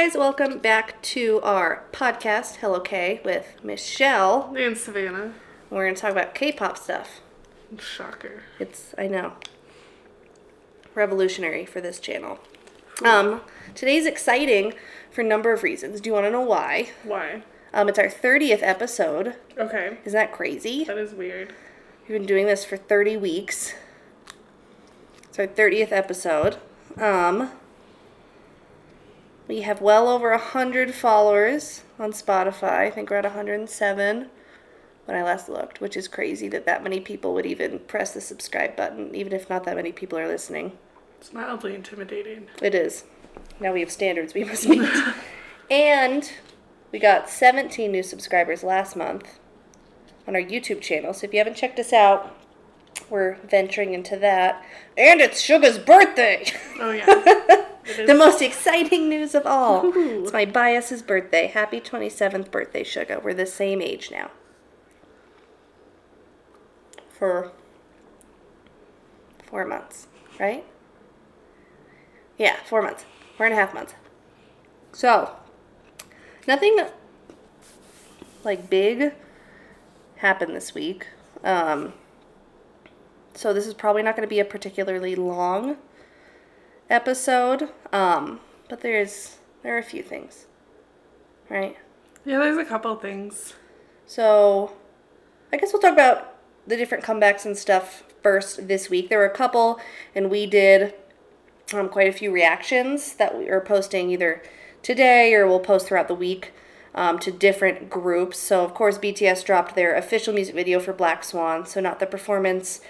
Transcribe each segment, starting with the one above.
guys, welcome back to our podcast, Hello K, with Michelle. And Savannah. We're going to talk about K pop stuff. Shocker. It's, I know, revolutionary for this channel. Um, today's exciting for a number of reasons. Do you want to know why? Why? Um, it's our 30th episode. Okay. Isn't that crazy? That is weird. We've been doing this for 30 weeks. It's our 30th episode. Um, we have well over 100 followers on Spotify. I think we're at 107 when I last looked, which is crazy that that many people would even press the subscribe button, even if not that many people are listening. It's mildly intimidating. It is. Now we have standards we must meet. and we got 17 new subscribers last month on our YouTube channel. So if you haven't checked us out, we're venturing into that. And it's Suga's birthday! Oh, yeah. The most exciting news of all. Woohoo. It's my bias's birthday. Happy 27th birthday, Suga. We're the same age now. For four months, right? Yeah, four months. Four and a half months. So, nothing like big happened this week. Um, so this is probably not going to be a particularly long episode. Um, but there's there are a few things, right? Yeah, there's a couple things. So, I guess we'll talk about the different comebacks and stuff first this week. There were a couple, and we did um, quite a few reactions that we are posting either today or we'll post throughout the week um, to different groups. So, of course, BTS dropped their official music video for Black Swan. So, not the performance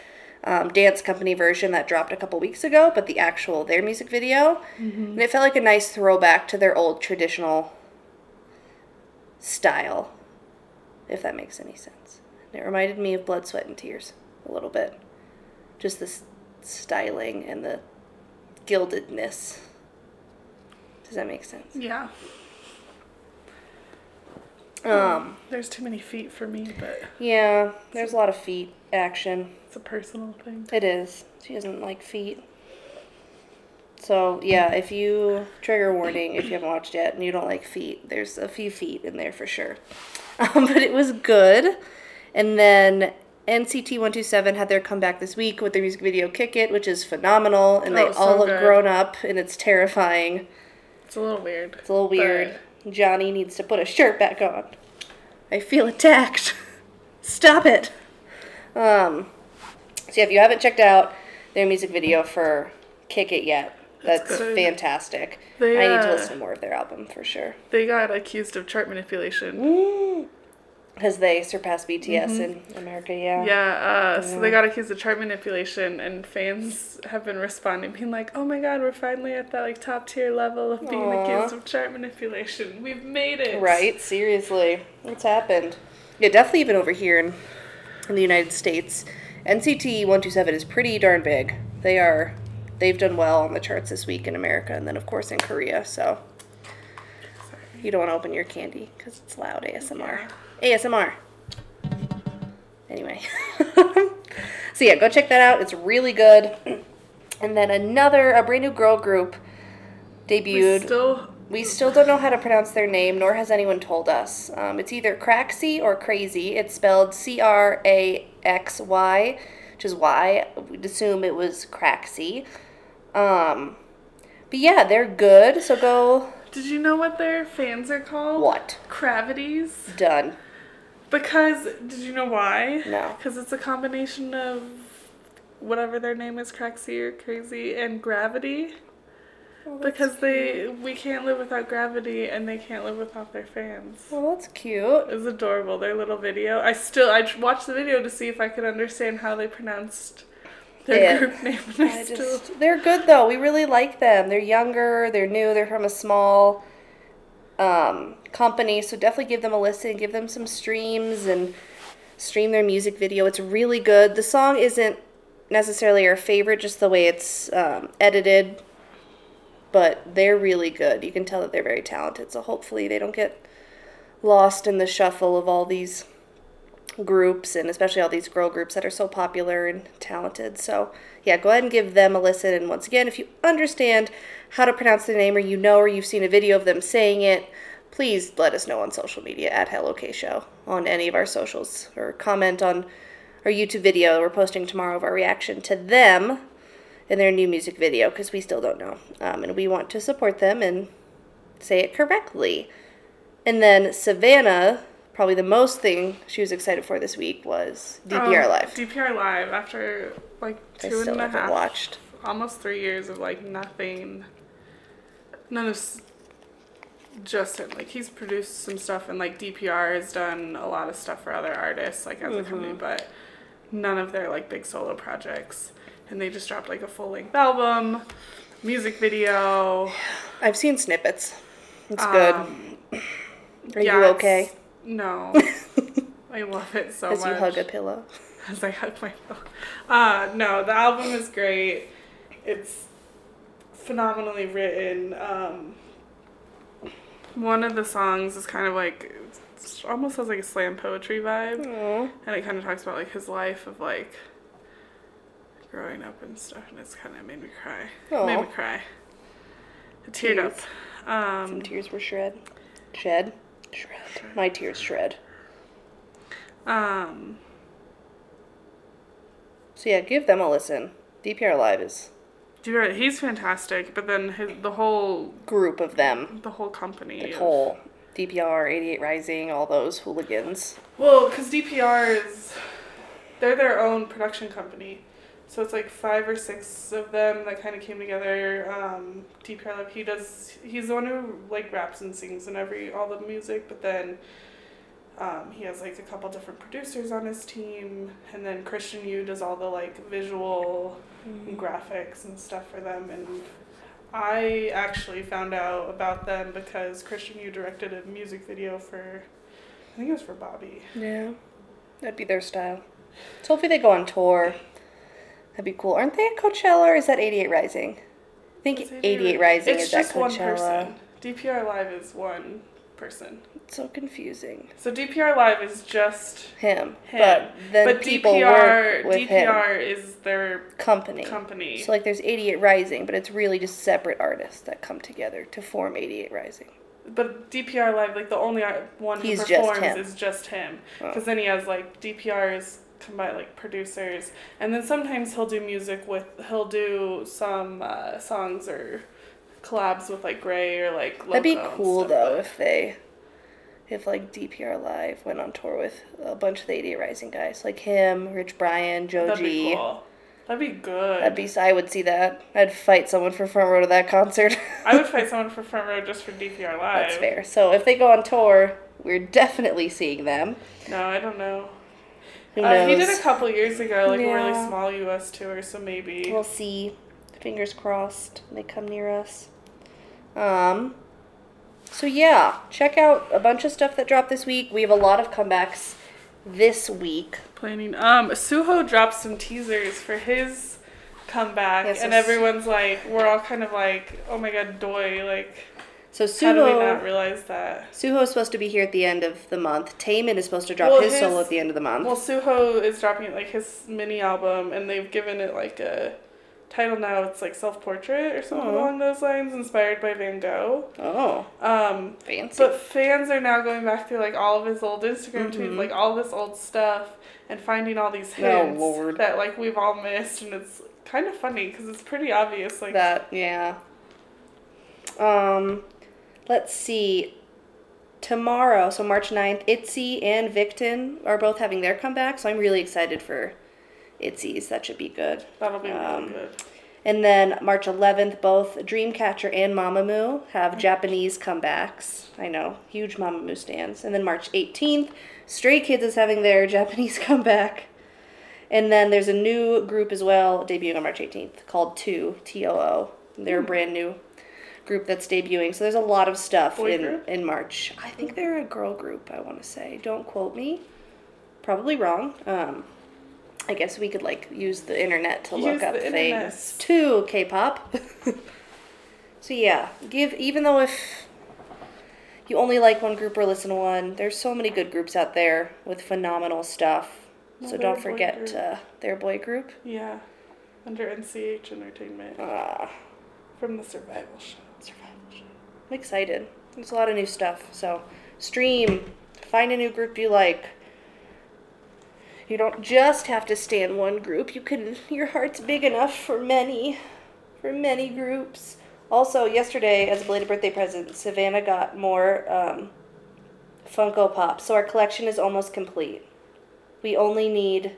um, dance company version that dropped a couple weeks ago, but the actual their music video. And it felt like a nice throwback to their old traditional style, if that makes any sense. And it reminded me of Blood, Sweat, and Tears a little bit. Just this styling and the gildedness. Does that make sense? Yeah. Um, There's too many feet for me, but yeah, there's a lot of feet action. It's a personal thing. It is. She doesn't like feet. So yeah, if you trigger warning if you haven't watched yet and you don't like feet, there's a few feet in there for sure. Um, but it was good. And then NCT 127 had their comeback this week with their music video Kick It, which is phenomenal. And they Oh, so all look good. grown up and it's terrifying. It's a little weird. It's a little weird. Johnny needs to put a shirt back on. I feel attacked. Stop it. Um, so yeah, if you haven't checked out their music video for Kick It yet, that's good. fantastic. They, I need to uh, listen to more of their album for sure. They got accused of chart manipulation. Because they surpassed BTS in America, yeah. Yeah, uh, so they got accused of chart manipulation, and fans have been responding, being like, "Oh my God, we're finally at that like top tier level of being Aw. accused of chart manipulation. We've made it." Right? Seriously. What's happened? Yeah, definitely even over here in, in the United States. NCT 127 is pretty darn big. They are, they've done well on the charts this week in America and then, of course, in Korea. So you don't want to open your candy because it's loud ASMR. ASMR. Anyway. so yeah, go check that out. It's really good. And then another, a brand new girl group We debuted. still We still don't know how to pronounce their name, nor has anyone told us. Um, it's either Craxy or Crazy. It's spelled C R A X Y, which is why we'd assume it was Craxy. Um, but yeah, they're good. So go Did you know what their fans are called? what? Cravities. Done. Because did you know why? No. Because it's a combination of whatever their name is, Craxy or Crazy, and Gravity. Because they we can't live without Gravity, and they can't live without their fans. Well, that's cute. It was adorable. Their little video. I still I watched the video to see if I could understand how they pronounced their Yeah. group name, I, I still. just, they're good though. We really like them. They're younger. They're new. They're from a small um, company, so definitely give them a listen. Give them some streams and stream their music video. It's really good. The song isn't necessarily our favorite, just the way it's um, edited, but they're really good. You can tell that they're very talented. So hopefully they don't get lost in the shuffle of all these groups and especially all these girl groups that are so popular and talented. So, yeah, go ahead and give them a listen. And once again, if you understand how to pronounce the name or you know or you've seen a video of them saying it, please let us know on social media at Hello K Show on any of our socials or comment on our YouTube video we're posting tomorrow of our reaction to them in their new music video because we still don't know. Um, and we want to support them and say it correctly. And then Savannah, probably the most thing she was excited for this week was DPR Oh, Live. DPR Live after like two and a half, watched. almost three years of like nothing. None of s- just. Like he's produced some stuff and like DPR has done a lot of stuff for other artists like as a company, Mm-hmm. but none of their like big solo projects. And they just dropped like a full length album, music video. I've seen snippets. It's good. Um, Are yeah, you okay? No. I love it so As much. you hug a pillow. as I hug my pillow. Uh, no, the album is great. It's phenomenally written. Um, one of the songs is kind of like almost has like a slam poetry vibe, Aw. and it kind of talks about like his life of like growing up and stuff, and it's kind of made me cry. It made me cry. I teared up. Tears. Um, Some tears were shred. Shed? Shred. My tears shred. um, So yeah, give them a listen. DPR Live is right, he's fantastic, but then his the whole group of them. the whole company. the whole DPR, 88 Rising, all those hooligans. Well, because DPR is, they're their own production company. So it's like five or six of them that kind of came together. Um, like he does, he's the one who like raps and sings and every, all the music, but then um, he has like a couple different producers on his team. And then Christian Yu does all the like visual and graphics and stuff for them. And I actually found out about them because Christian Yu directed a music video for, I think it was for Bobby. Yeah. That'd be their style. So hopefully they go on tour. That'd be cool. Aren't they at Coachella or is that 88 Rising? I think It's 88 Rising It's is just at one person. DPR Live is one person. It's so confusing. So DPR Live is just Him. him. But then but DPR with him. DPR is their Company. company. So like there's 88 Rising, but it's really just separate artists that come together to form 88 Rising. but DPR Live, like the only one He's who just performs him. is just him. Oh. Because then he has like DPR's combined like producers, and then sometimes he'll do music with he'll do some uh, songs or collabs with like Gray or like. That'd be cool though but- if they, if like DPR Live went on tour with a bunch of the 88 Rising guys, like him, Rich Brian, Joe That'd be cool. That'd be good. That'd be. I would see that. I'd fight someone for front row to that concert. I would fight someone for front row just for DPR Live. That's fair. So if they go on tour, we're definitely seeing them. No, I don't know. Who Uh, he did a couple years ago, like a really small U.S. tour, so maybe. We'll see. Fingers crossed they come near us. Um. So yeah, check out a bunch of stuff that dropped this week. We have a lot of comebacks this week. Planning. Um, Suho dropped some teasers for his comeback, Yes, and everyone's like, we're all kind of like, oh my god, doy, like, So how do we not Suho, realize that? Suho is supposed to be here at the end of the month. Taemin is supposed to drop Well, his, his- solo at the end of the month. Well, Suho is dropping like his mini album, and they've given it like a title now. It's like self portrait or something Aw. along those lines, inspired by Van Gogh. oh, Um, fancy. But fans are now going back through like all of his old Instagram tweets, Mhm. like all this old stuff, and finding all these Oh, hints Lord. that like we've all missed, and it's kind of funny because it's pretty obvious. Like that yeah. Um, let's see. Tomorrow, so March 9th, Itzy and Victon are both having their comeback, so I'm really excited for Itzy's. That should be good. that'll be um, really good. And then March 11th, both Dreamcatcher and Mamamoo have Japanese comebacks. I know, huge Mamamoo stands. And then March 18th, Stray Kids is having their Japanese comeback. And then there's a new group as well debuting on March 18th called Two T O O. They're a brand new group that's debuting. So there's a lot of stuff Boy in group? in March. I think they're a girl group. I want to say. Don't quote me. Probably wrong. Um, I guess we could like use the internet to look up internet. things to K-pop. so yeah, give even though if you only like one group or listen to one, there's so many good groups out there with phenomenal stuff. So don't forget uh, their boy group. Yeah, under NCH Entertainment. Uh, from the survival show. I'm excited. There's a lot of new stuff. So, stream, find a new group you like. You don't just have to stay in one group. You can your heart's big enough for many for many groups. Also, yesterday as a belated birthday present, Savannah got more um, Funko Pops. So our collection is almost complete. We only need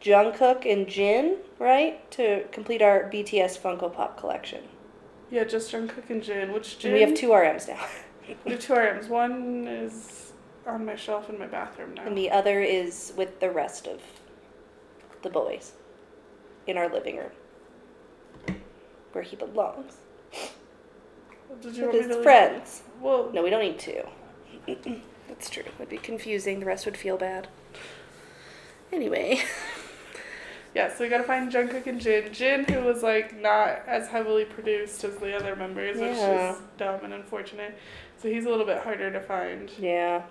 Jungkook and Jin, right, to complete our BTS Funko Pop collection. Yeah, just Jungkook and Jin. Which Jin? And we have two RMs now. We have two RMs. One is on my shelf in my bathroom now. And the other is with the rest of the boys in our living room where he belongs. Did you With his friends. Well, No, we don't need two. That's true. It'd be confusing. The rest would feel bad. Anyway, yeah. So we gotta find Jungkook and Jin. Jin, who was like not as heavily produced as the other members, which is dumb and unfortunate. So he's a little bit harder to find. yeah.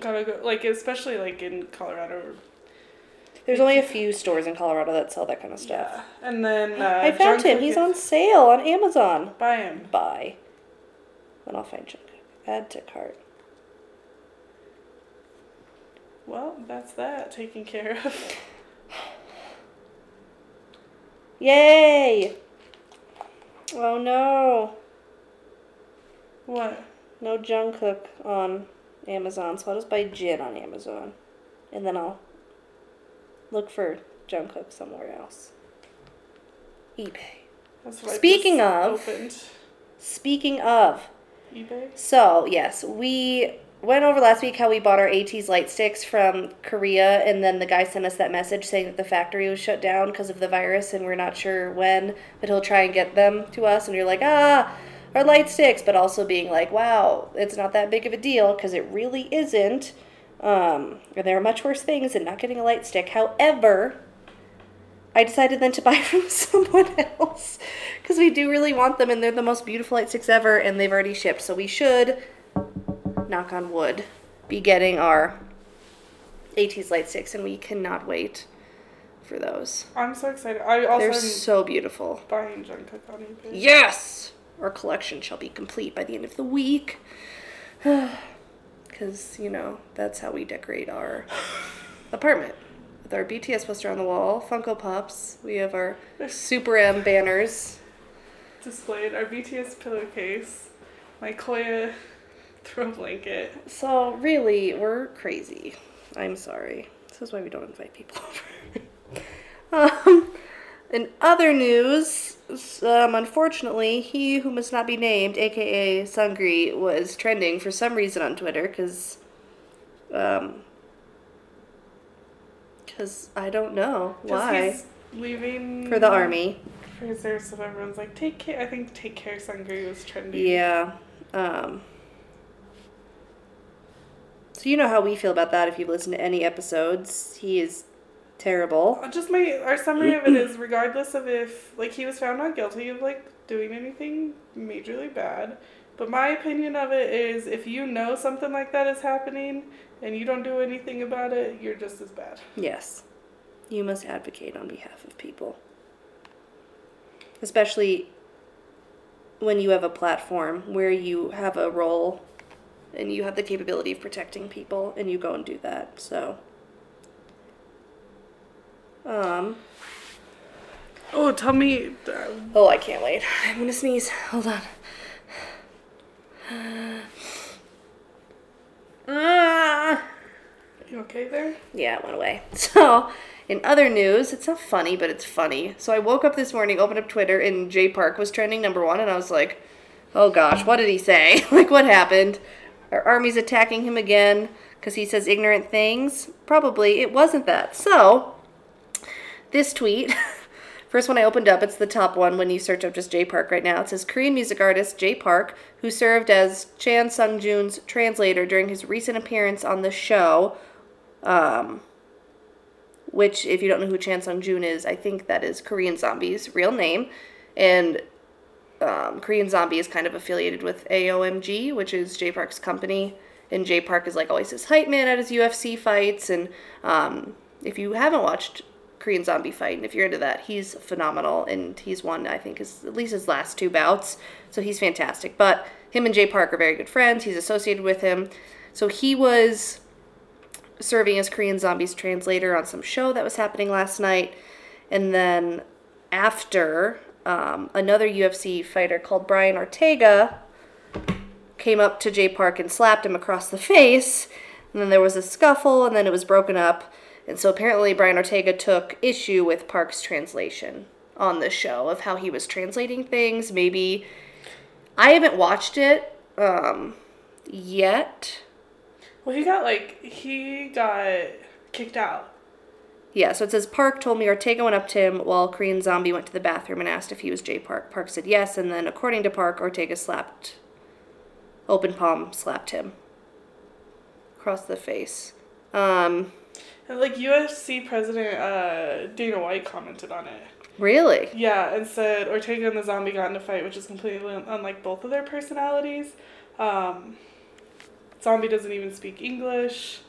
Gotta go like especially like in Colorado. There's only a few stores in Colorado that sell that kind of stuff. Yeah. And then uh, I found him. He's on sale on Amazon. Buy him. Buy. Then I'll find Jungkook. Add to cart. Well, that's that taken care of. Yay! Oh no. What? No Jungkook on Amazon, so I'll just buy Jin on Amazon. And then I'll look for Jungkook somewhere else. eBay. That's what I Speaking of- opened. Speaking of, eBay. so yes, we went over last week how we bought our ATEEZ light sticks from Korea, and then the guy sent us that message saying that the factory was shut down because of the virus, and we're not sure when, but he'll try and get them to us. And you're like, ah, our light sticks, but also being like, wow, it's not that big of a deal because it really isn't. Um, and there are much worse things than not getting a light stick. However, I decided then to buy from someone else because we do really want them, and they're the most beautiful light sticks ever, and they've already shipped. So we should, knock on wood, be getting our ATEEZ light sticks, and we cannot wait for those. I'm so excited. I also They're so beautiful. buying Jungkook on eBay. Yes! Our collection shall be complete by the end of the week. Because, you know, that's how we decorate our apartment. With our BTS poster on the wall, Funko Pops, we have our Super M banners. Displayed our BTS pillowcase, my Koya throw blanket. So, really, we're crazy. I'm sorry. This is why we don't invite people over. um, in other news, um, unfortunately, he who must not be named, aka Seungri, was trending for some reason on Twitter because, um, because I don't know why leaving for the army. For his service, so everyone's like, take care. I think take care, Seungri was trending. Yeah. Um, so you know how we feel about that if you've listened to any episodes. He is terrible. Uh, Just my our summary of it is regardless of if like he was found not guilty of like doing anything majorly bad, but my opinion of it is if you know something like that is happening and you don't do anything about it, you're just as bad. Yes. You must advocate on behalf of people. Especially when you have a platform where you have a role and you have the capability of protecting people and you go and do that. So um Oh, tell me. Uh, oh, I can't wait. I'm to sneeze. Hold on. Ah. you okay there? Yeah, it went away. So, in other news, it's not funny, but it's funny. So I woke up this morning, opened up Twitter, and Jay Park was trending number one, and I was like, oh gosh, what did he say? like, what happened? Our army's attacking him again because he says ignorant things? Probably it wasn't that. So, this tweet. First one I opened up, it's the top one when you search up just Jay Park right now. It says Korean music artist Jay Park, who served as Chan Sung Jung's translator during his recent appearance on the show, um, which, if you don't know who Chan Sung Jung is, I think that is Korean Zombie's real name. And um, Korean Zombie is kind of affiliated with AOMG, which is Jay Park's company. And Jay Park is like always his hype man at his UFC fights. And um, if you haven't watched Korean Zombie fight. And if you're into that, he's phenomenal, and he's won I think his at least his last two bouts, so he's fantastic. But him and Jay Park are very good friends. He's associated with him, so he was serving as Korean Zombie's translator on some show that was happening last night, and then after um, another UFC fighter called Brian Ortega came up to Jay Park and slapped him across the face. And then there was a scuffle, and then it was broken up. And so apparently, Brian Ortega took issue with Park's translation on the show of how he was translating things. Maybe I haven't watched it um, yet. Well, he got like he got kicked out. Yeah, so it says Park told me Ortega went up to him while Korean Zombie went to the bathroom and asked if he was Jay Park. Park said yes, and then according to Park, Ortega slapped, open palm slapped him across the face. Um, And like UFC president uh, Dana White commented on it. really? Yeah, and said Ortega and the zombie got in a fight, which is completely unlike both of their personalities. Um, zombie doesn't even speak English.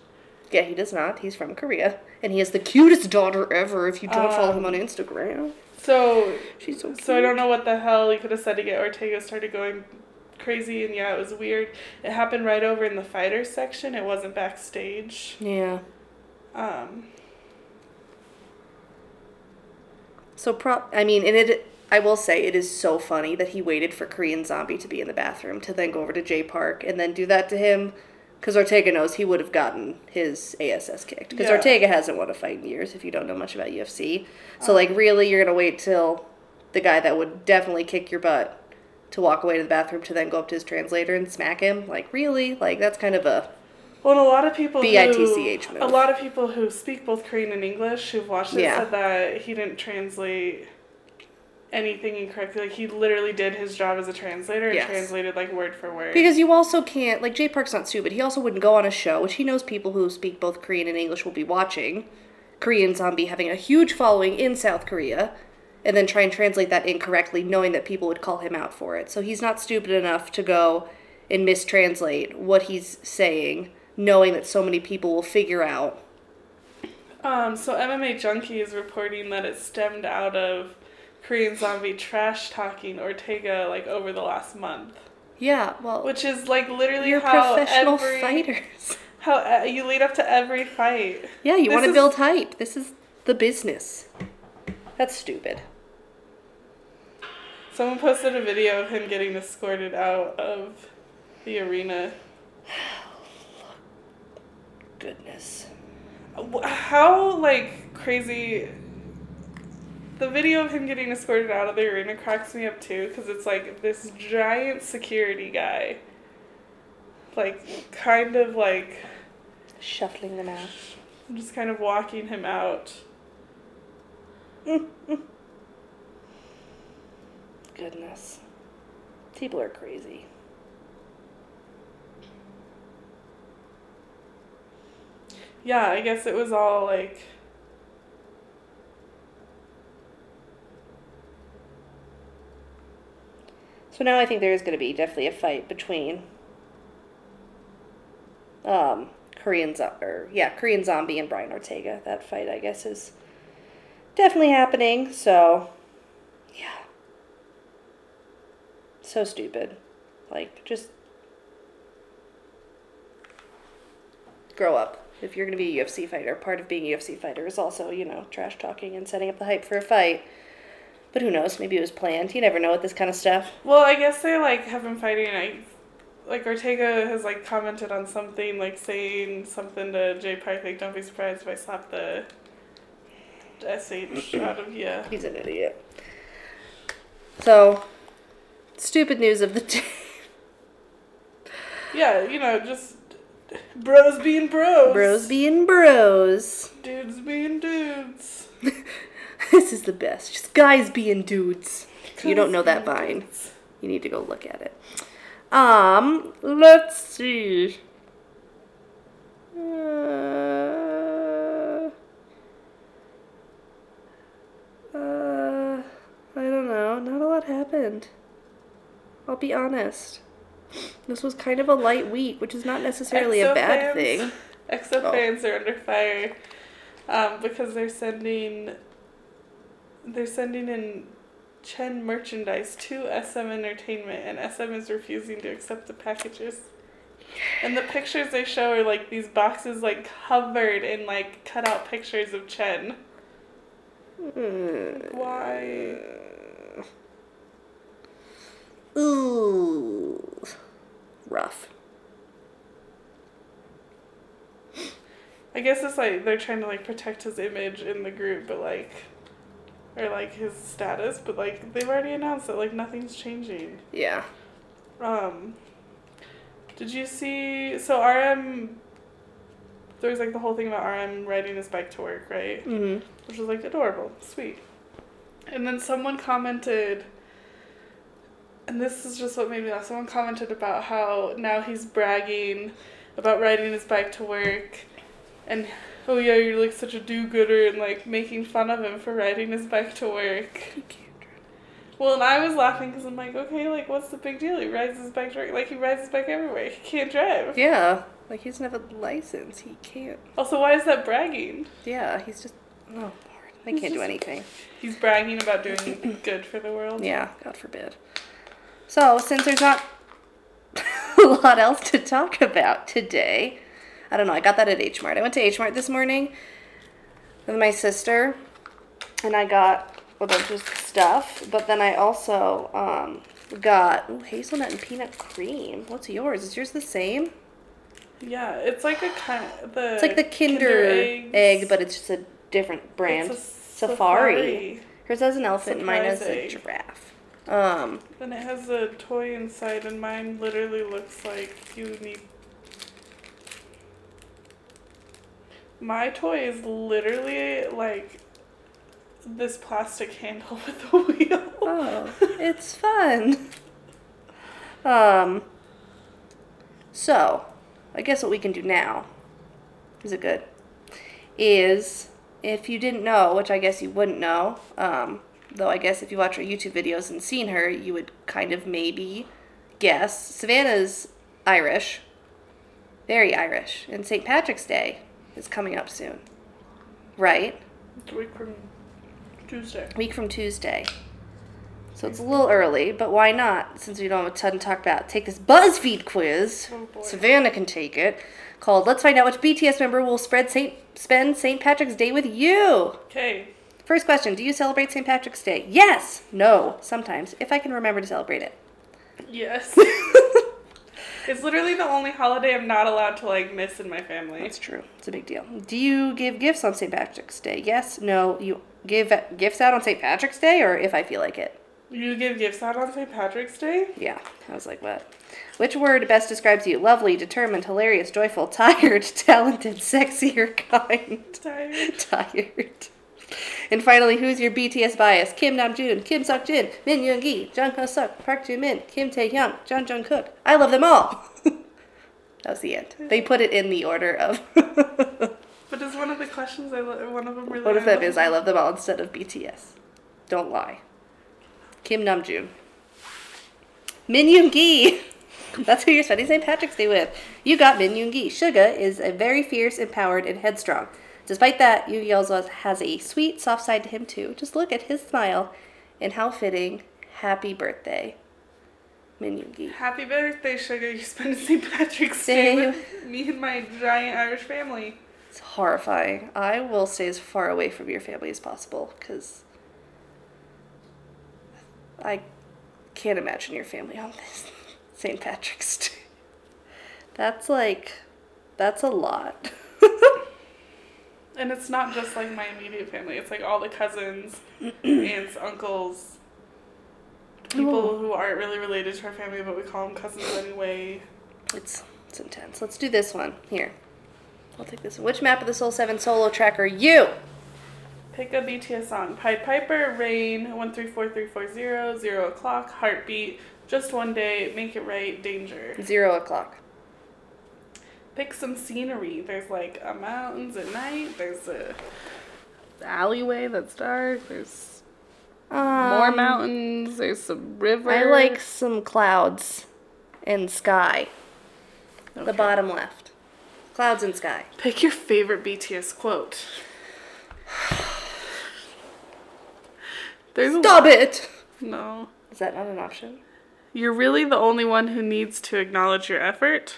Yeah, he does not. He's from Korea, and he has the cutest daughter ever. If you don't follow him Um, on Instagram, So, she's so cute. so I don't know what the hell he could have said to get Ortega started going crazy, and yeah, it was weird. It happened right over in the fighters section. It wasn't backstage. Yeah. Um, So prop. I mean, and it. I will say it is so funny that he waited for Korean Zombie to be in the bathroom to then go over to Jay Park and then do that to him, because Ortega knows he would have gotten his ASS kicked. Because Yeah. Ortega hasn't won a fight in years. If you don't know much about UFC, so oh. like really, you're gonna wait till the guy that would definitely kick your butt to walk away to the bathroom to then go up to his translator and smack him. Like really, like that's kind of a Well, and a lot of people BITCH who, move. a lot of people who speak both Korean and English who've watched it Yeah. said that he didn't translate anything incorrectly. Like he literally did his job as a translator and Yes. translated like word for word. Because you also can't, like, Jay Park's not stupid. He also wouldn't go on a show, which he knows people who speak both Korean and English will be watching. Korean Zombie having a huge following in South Korea, and then try and translate that incorrectly, knowing that people would call him out for it. So he's not stupid enough to go and mistranslate what he's saying, knowing that so many people will figure out. um, so MMA Junkie is reporting that it stemmed out of Korean Zombie trash talking Ortega like over the last month, Yeah, well, which is like literally you're how professional every fighters. how uh, you lead up to every fight. Yeah, you want to build hype. This is the business. That's stupid. Someone posted a video of him getting escorted out of the arena. Goodness. How like crazy. The video of him getting escorted out of the arena cracks me up too, because it's like this giant security guy, like kind of like Shuffling them out. just kind of walking him out. Goodness. People are crazy. Yeah, I guess it was all like. So now I think there is going to be definitely a fight between um, Korean or yeah, Korean Zombie and Brian Ortega. That fight, I guess, is definitely happening. So, yeah, so stupid. Like, just grow up. If you're going to be a UFC fighter, part of being a UFC fighter is also, you know, trash talking and setting up the hype for a fight. But who knows? Maybe it was planned. You never know with this kind of stuff. Well, I guess they like have been fighting. I like Ortega has like commented on something, like saying something to Jay Park, like "Don't be surprised if I slap the sh out of you." He's an idiot. So, stupid news of the day. Yeah, you know, just bros being bros. Bros being bros. Dudes being dudes. This is the best. Just guys being dudes. If you don't know that vine, you need to go look at it. Um, let's see. Uh, uh, I don't know. Not a lot happened. I'll be honest. This was kind of a light week, which is not necessarily a bad fans- thing. EXO Oh. fans are under fire. um, because they're sending they're sending in Chen merchandise to SM Entertainment, and SM is refusing to accept the packages. And the pictures they show are like these boxes, like covered in like cutout pictures of Chen. Why? Ooh. Rough. I guess it's like they're trying to like protect his image in the group, but like, or like his status, but like they've already announced that like nothing's changing. Yeah. Um, did you see? So RM, there was like the whole thing about RM riding his bike to work, right? Mm-hmm. Which was like adorable, sweet. And then someone commented, and this is just what made me laugh. Someone commented about how now he's bragging about riding his bike to work, and oh yeah, you're like such a do-gooder, and like making fun of him for riding his bike to work. Well, and I was laughing because I'm like, okay, like, what's the big deal? He rides his bike to work. Like, he rides his bike everywhere. He can't drive. Yeah. Like he doesn't have a license. He can't. Also, why is that bragging? Yeah, he's just. Oh Lord, they He's can't do anything. He's bragging about doing good for the world. Yeah, God forbid. So, since there's not a lot else to talk about today, I don't know. I got that at H Mart. I went to H Mart this morning with my sister, and I got a bunch of stuff. But then I also um, got ooh, hazelnut and peanut cream. What's yours? Is yours the same? Yeah, it's like a kind the. It's like the Kinder, eggs. egg, but it's just a different brand. A Safari. safari. Hers has an elephant, and mine has a giraffe. Um, And it has a toy inside, and mine literally looks like you need. My toy is literally like this plastic handle with a wheel. Oh, it's fun. Um. So, I guess what we can do now. Is it good? Is if you didn't know, which I guess you wouldn't know, um, though I guess if you watch her YouTube videos and seen her, you would kind of maybe guess. Savannah's Irish, very Irish, and St. Patrick's Day is coming up soon, right? It's a week from Tuesday. week from Tuesday. So it's a little early, but why not? Since we don't have a ton to talk about, take this BuzzFeed quiz. Oh. Savannah can take it. Called "Let's find out which BTS member will spread Saint spend St. Patrick's Day with you." Okay. First question: Do you celebrate St. Patrick's Day? Yes. No. Sometimes, if I can remember to celebrate it. Yes. it's literally the only holiday I'm not allowed to like miss in my family. That's true. It's a big deal. Do you give gifts on St. Patrick's Day? Yes. No. You give gifts out on St. Patrick's Day, or if I feel like it. You give gifts out on St. Patrick's Day? Yeah, I was like, what? Which word best describes you? Lovely, determined, hilarious, joyful, tired, talented, sexy, or kind? Tired. tired. And finally, who's your BTS bias? Kim Namjoon, Kim Seok Jin, Min Yoon Gi, Jung Ho Suk, Park Joo Min, Kim Tae Hyung, Jung Jung Kook. I love them all. that was the end. They put it in the order of. But is one of the questions I lo- one of them really? what if that is I love them all instead of BTS? Don't lie. Kim Namjoon. Min Yoon Gi. That's who you're spending St. Patrick's Day with. You got Min Yoon Gi. Suga is a very fierce, empowered, and headstrong. Despite that, Yu also has a sweet, soft side to him too. Just look at his smile, and how fitting. Happy birthday, Min Yoon Happy birthday, Suga! You spend St. Patrick's Day Day. with me and my giant Irish family. It's horrifying. I will stay as far away from your family as possible because I can't imagine your family on this St. Patrick's Day. That's like, that's a lot. And it's not just like my immediate family. It's like all the cousins, aunts, uncles, people Ooh. who aren't really related to our family, but we call them cousins anyway. It's it's intense. Let's do this one here. I'll take this one. Which map of the Soul Seven solo track are you? Pick a BTS song. Pied Piper, Rain, 134340, Zero O'Clock, Heartbeat, Just One Day, Make It Right, Danger. Zero o'clock. Pick some scenery. There's like a mountains at night, there's a alleyway that's dark, there's more Um, mountains, there's some river. I like some clouds and sky. The bottom left. Clouds and sky. Pick your favorite BTS quote. There's Stop it! No. Is that not an option? You're really the only one who needs to acknowledge your effort.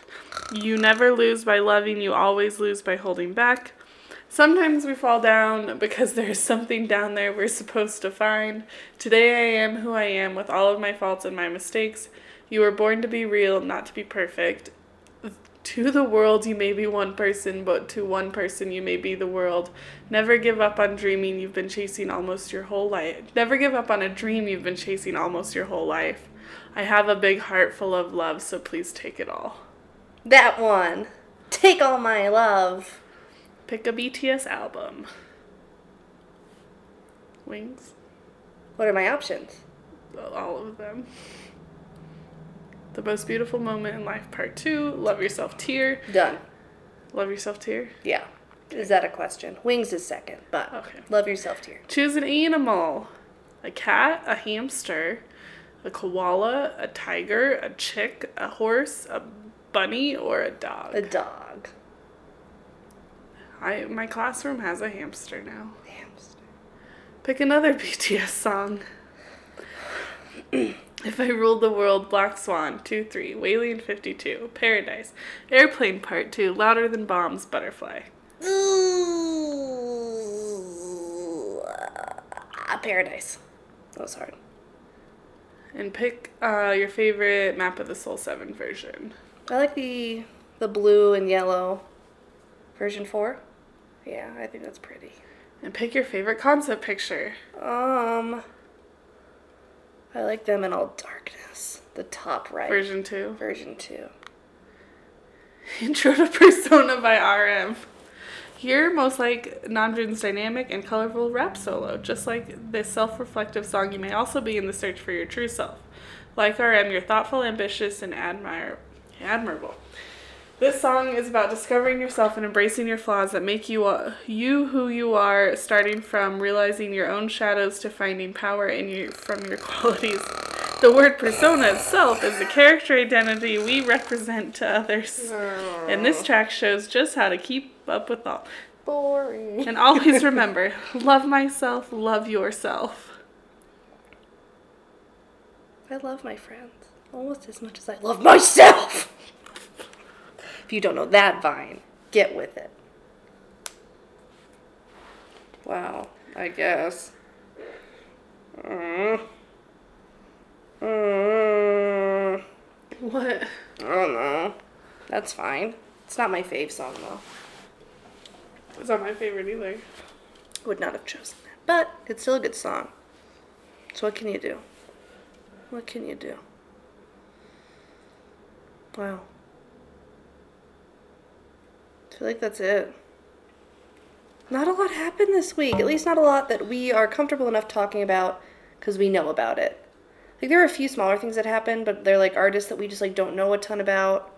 You never lose by loving, you always lose by holding back. Sometimes we fall down because there's something down there we're supposed to find. Today I am who I am with all of my faults and my mistakes. You were born to be real, not to be perfect. To the world, you may be one person, but to one person, you may be the world. Never give up on dreaming you've been chasing almost your whole life. Never give up on a dream you've been chasing almost your whole life. I have a big heart full of love, so please take it all. That one. Take all my love. Pick a BTS album. Wings? What are my options? Uh, all of them. The most beautiful moment in life, part two. Love yourself, tear. Done. Love yourself, tear. Yeah. Is that a question? Wings is second, but Okay. love yourself, tear. Choose an animal a cat, a hamster, a koala, a tiger, a chick, a horse, a bunny, or a dog. A dog. I, my classroom has a hamster now. Hamster. Pick another BTS song. if I Ruled the World, Black Swan, 2 3, Whalien 52, Paradise, Airplane Part 2, Louder Than Bombs, Butterfly. Ooh. Ah, paradise. That was hard. And pick uh, your favorite Map of the Soul 7 version. I like the the blue and yellow version four. Yeah, I think that's pretty. And pick your favorite concept picture. Um, I like them in all darkness. The top right Version 2. version two. Intro to Persona by RM. Here, most like Namjoon's dynamic and colorful rap solo. Just like this self reflective song, you may also be in the search for your true self. Like RM, you're thoughtful, ambitious, and admire- admirable. This song is about discovering yourself and embracing your flaws that make you uh, you who you are, starting from realizing your own shadows to finding power in you from your qualities. The word persona itself is the character identity we represent to others. And this track shows just how to keep up with all. Boring. And always remember love myself, love yourself. I love my friends almost as much as I love myself. If you don't know that vine, get with it. Wow, I guess. Mm. Mm. What? I don't know. That's fine. It's not my fave song though. It's not my favorite either. Would not have chosen that. But it's still a good song. So what can you do? What can you do? Wow. I feel like that's it. Not a lot happened this week. At least not a lot that we are comfortable enough talking about because we know about it. Like there are a few smaller things that happened, but they're like artists that we just like don't know a ton about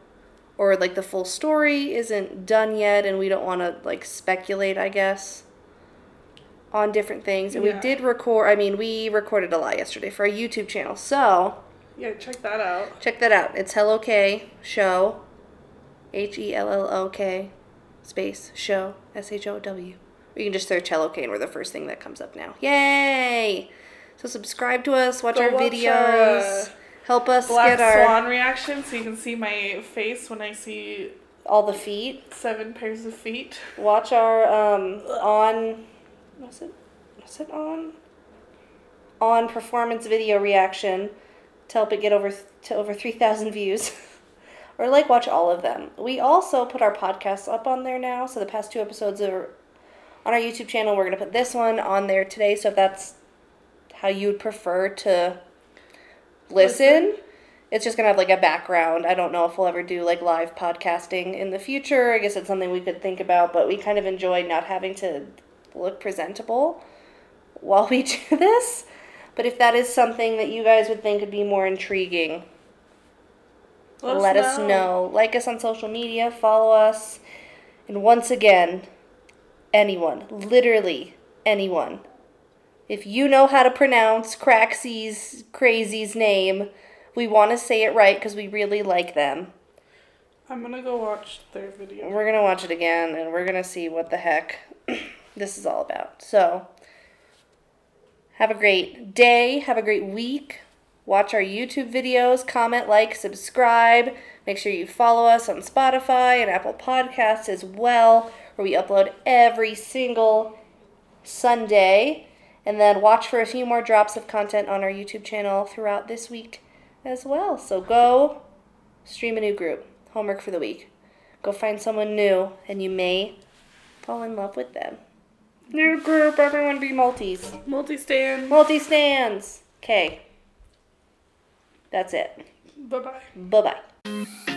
or like the full story isn't done yet and we don't want to like speculate, I guess, on different things. And Yeah. we did record, I mean, we recorded a lot yesterday for our YouTube channel. So, Yeah, check that out. check that out. It's Hello K Show. H E L L O K space show S H O W. Or you can just search Hello K and we're the first thing that comes up now. Yay! So subscribe to us, watch Go our watch videos, help us Black get our Swan reaction so you can see my face when I see all the feet. seven pairs of feet. Watch our um on what's it what's it on on performance video reaction to help it get over th- to over 3000 views or like watch all of them we also put our podcasts up on there now so the past two episodes are on our youtube channel we're going to put this one on there today so if that's how you would prefer to listen, Listen. it's just to have like a background. I don't know if we'll ever do like live podcasting in the future. I guess it's something we could think about but we kind of enjoy not having to look presentable while we do this. But if that is something that you guys would think would be more intriguing let, us, know. Like us on social media, follow us. And once again, anyone, literally anyone, if you know how to pronounce Craxy's Crazy's name, we want to say it right because we really like them. I'm gonna go watch their video. We're going to watch it again and we're going to see what the heck this is all about. So, have a great day. Have a great week. Watch our YouTube videos, comment, like, subscribe. Make sure you follow us on Spotify and Apple Podcasts as well, where we upload every single Sunday. And then watch for a few more drops of content on our YouTube channel throughout this week as well. So go stream a new group. Homework for the week. Go find someone new, and you may fall in love with them. New group, everyone be multis. Multi stand. Multi stands. Okay. That's it. Bye bye. Bye bye.